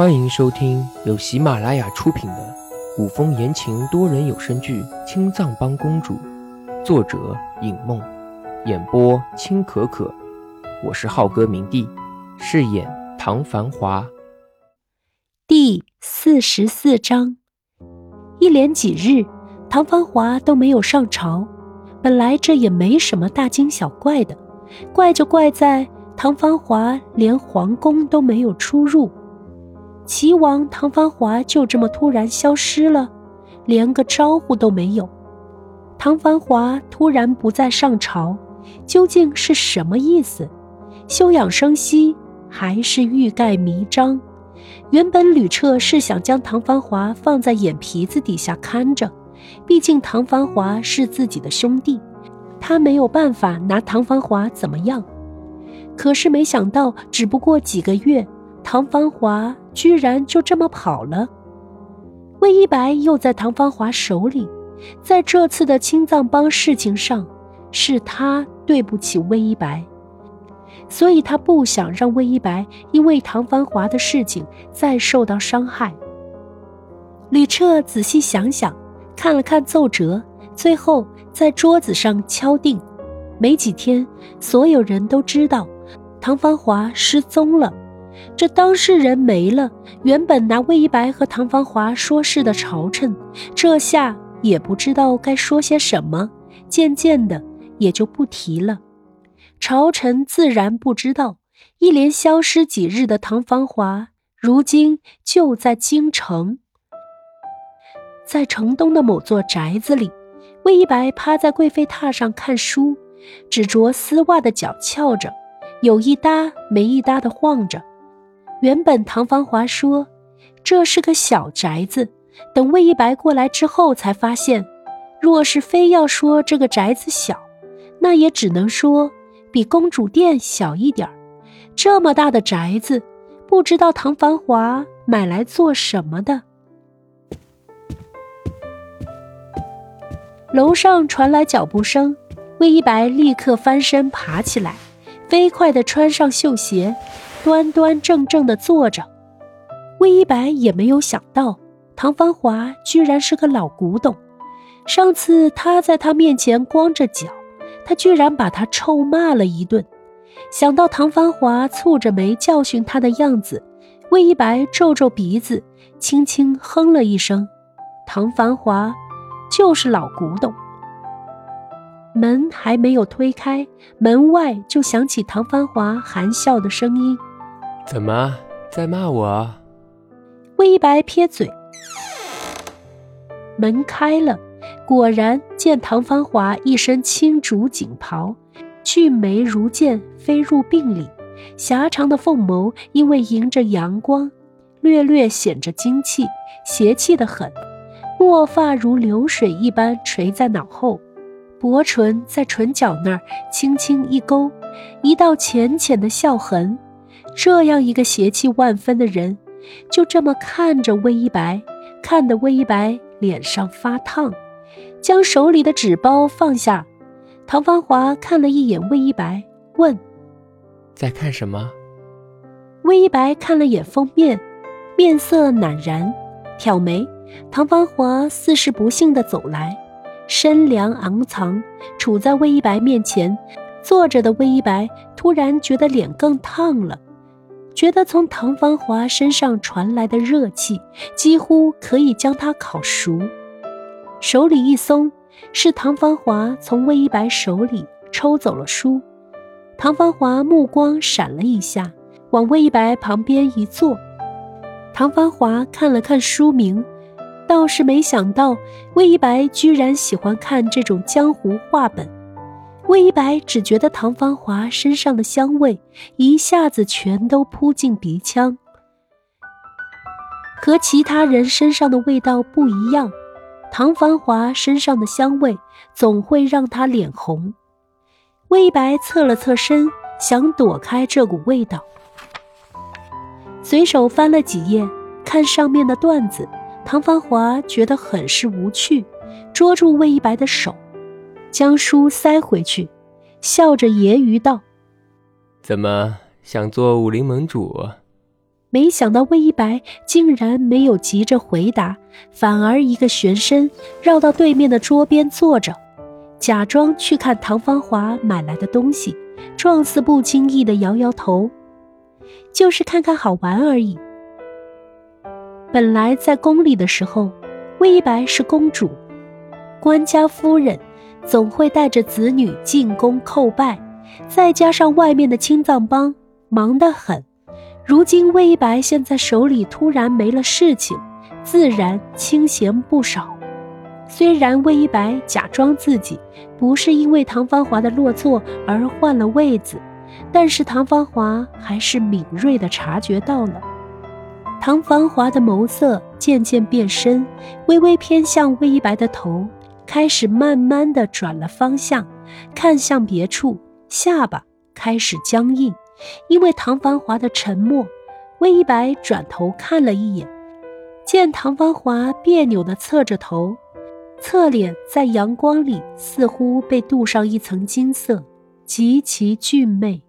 欢迎收听由喜马拉雅出品的古风言情多人有声剧《青藏帮公主》，作者尹梦，演播青可可。我是浩哥明帝，饰演唐繁华。第四十四章，一连几日，唐繁华都没有上朝。本来这也没什么大惊小怪的，怪就怪在唐繁华连皇宫都没有出入。齐王唐繁华就这么突然消失了，连个招呼都没有。唐繁华突然不再上朝，究竟是什么意思？休养生息，还是欲盖弥彰？原本吕彻是想将唐繁华放在眼皮子底下看着，毕竟唐繁华是自己的兄弟，他没有办法拿唐繁华怎么样。可是没想到，只不过几个月。唐繁华居然就这么跑了，魏一白又在唐繁华手里，在这次的青藏帮事情上，是他对不起魏一白，所以他不想让魏一白因为唐繁华的事情再受到伤害。吕彻仔细想想，看了看奏折，最后在桌子上敲定：没几天，所有人都知道唐繁华失踪了。这当事人没了，原本拿魏一白和唐芳华说事的朝臣，这下也不知道该说些什么，渐渐的也就不提了。朝臣自然不知道，一连消失几日的唐芳华，如今就在京城，在城东的某座宅子里，魏一白趴在贵妃榻上看书，只着丝袜的脚翘着，有一搭没一搭的晃着。原本唐芳华说，这是个小宅子。等魏一白过来之后，才发现，若是非要说这个宅子小，那也只能说比公主殿小一点儿这么大的宅子，不知道唐繁华买来做什么的。楼上传来脚步声，魏一白立刻翻身爬起来，飞快地穿上绣鞋。端端正正的坐着，魏一白也没有想到，唐繁华居然是个老古董。上次他在他面前光着脚，他居然把他臭骂了一顿。想到唐繁华蹙着眉教训他的样子，魏一白皱皱鼻子，轻轻哼了一声：“唐繁华就是老古董。”门还没有推开，门外就响起唐繁华含笑的声音。怎么在骂我？魏一白撇嘴。门开了，果然见唐繁华一身青竹锦袍，俊眉如剑飞入鬓里，狭长的凤眸因为迎着阳光，略略显着精气，邪气的很。墨发如流水一般垂在脑后，薄唇在唇角那儿轻轻一勾，一道浅浅的笑痕。这样一个邪气万分的人，就这么看着魏一白，看得魏一白脸上发烫，将手里的纸包放下。唐芳华看了一眼魏一白，问：“在看什么？”魏一白看了眼封面，面色赧然，挑眉。唐芳华似是不幸的走来，身量昂藏，处在魏一白面前，坐着的魏一白突然觉得脸更烫了。觉得从唐繁华身上传来的热气，几乎可以将他烤熟。手里一松，是唐繁华从魏一白手里抽走了书。唐繁华目光闪了一下，往魏一白旁边一坐。唐繁华看了看书名，倒是没想到魏一白居然喜欢看这种江湖话本。魏一白只觉得唐芳华身上的香味一下子全都扑进鼻腔，和其他人身上的味道不一样。唐芳华身上的香味总会让他脸红。魏一白侧了侧身，想躲开这股味道，随手翻了几页，看上面的段子。唐芳华觉得很是无趣，捉住魏一白的手。将书塞回去，笑着揶揄道：“怎么想做武林盟主？”没想到魏一白竟然没有急着回答，反而一个旋身绕到对面的桌边坐着，假装去看唐芳华买来的东西，状似不经意的摇摇头，就是看看好玩而已。本来在宫里的时候，魏一白是公主，官家夫人总会带着子女进宫叩拜，再加上外面的青藏帮忙得很。如今魏一白现在手里突然没了事情，自然清闲不少。虽然魏一白假装自己不是因为唐芳华的落座而换了位子，但是唐芳华还是敏锐地察觉到了。唐芳华的眸色渐渐变深，微微偏向魏一白的头，开始慢慢的转了方向，看向别处，下巴开始僵硬。因为唐繁华的沉默，魏一白转头看了一眼，见唐繁华别扭地侧着头，侧脸在阳光里似乎被镀上一层金色，极其俊美，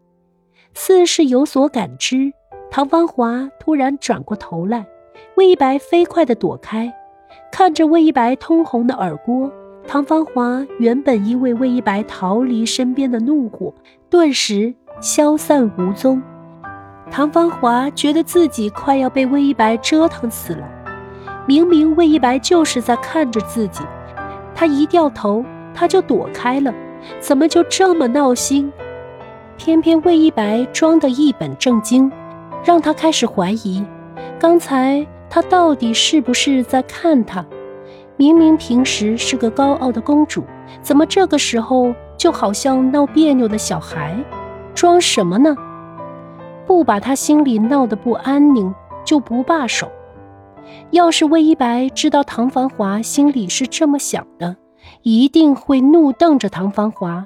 似是有所感知。唐繁华突然转过头来，魏一白飞快地躲开，看着魏一白通红的耳郭，唐芳华原本因为魏一白逃离身边的怒火，顿时。消散无踪，唐芳华觉得自己快要被魏一白折腾死了。明明魏一白就是在看着自己，他一掉头他就躲开了，怎么就这么闹心？偏偏魏一白装得一本正经，让他开始怀疑，刚才他到底是不是在看他？明明平时是个高傲的公主，怎么这个时候就好像闹别扭的小孩？装什么呢？不把他心里闹得不安宁，就不罢手。要是魏一白知道唐繁华心里是这么想的，一定会怒瞪着唐繁华，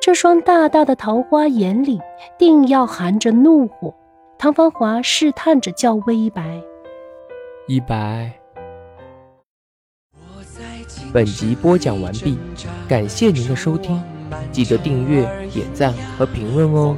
这双大大的桃花眼里定要含着怒火。唐繁华试探着叫魏一白：“一白。”本集播讲完毕，感谢您的收听。记得订阅、点赞和评论哦。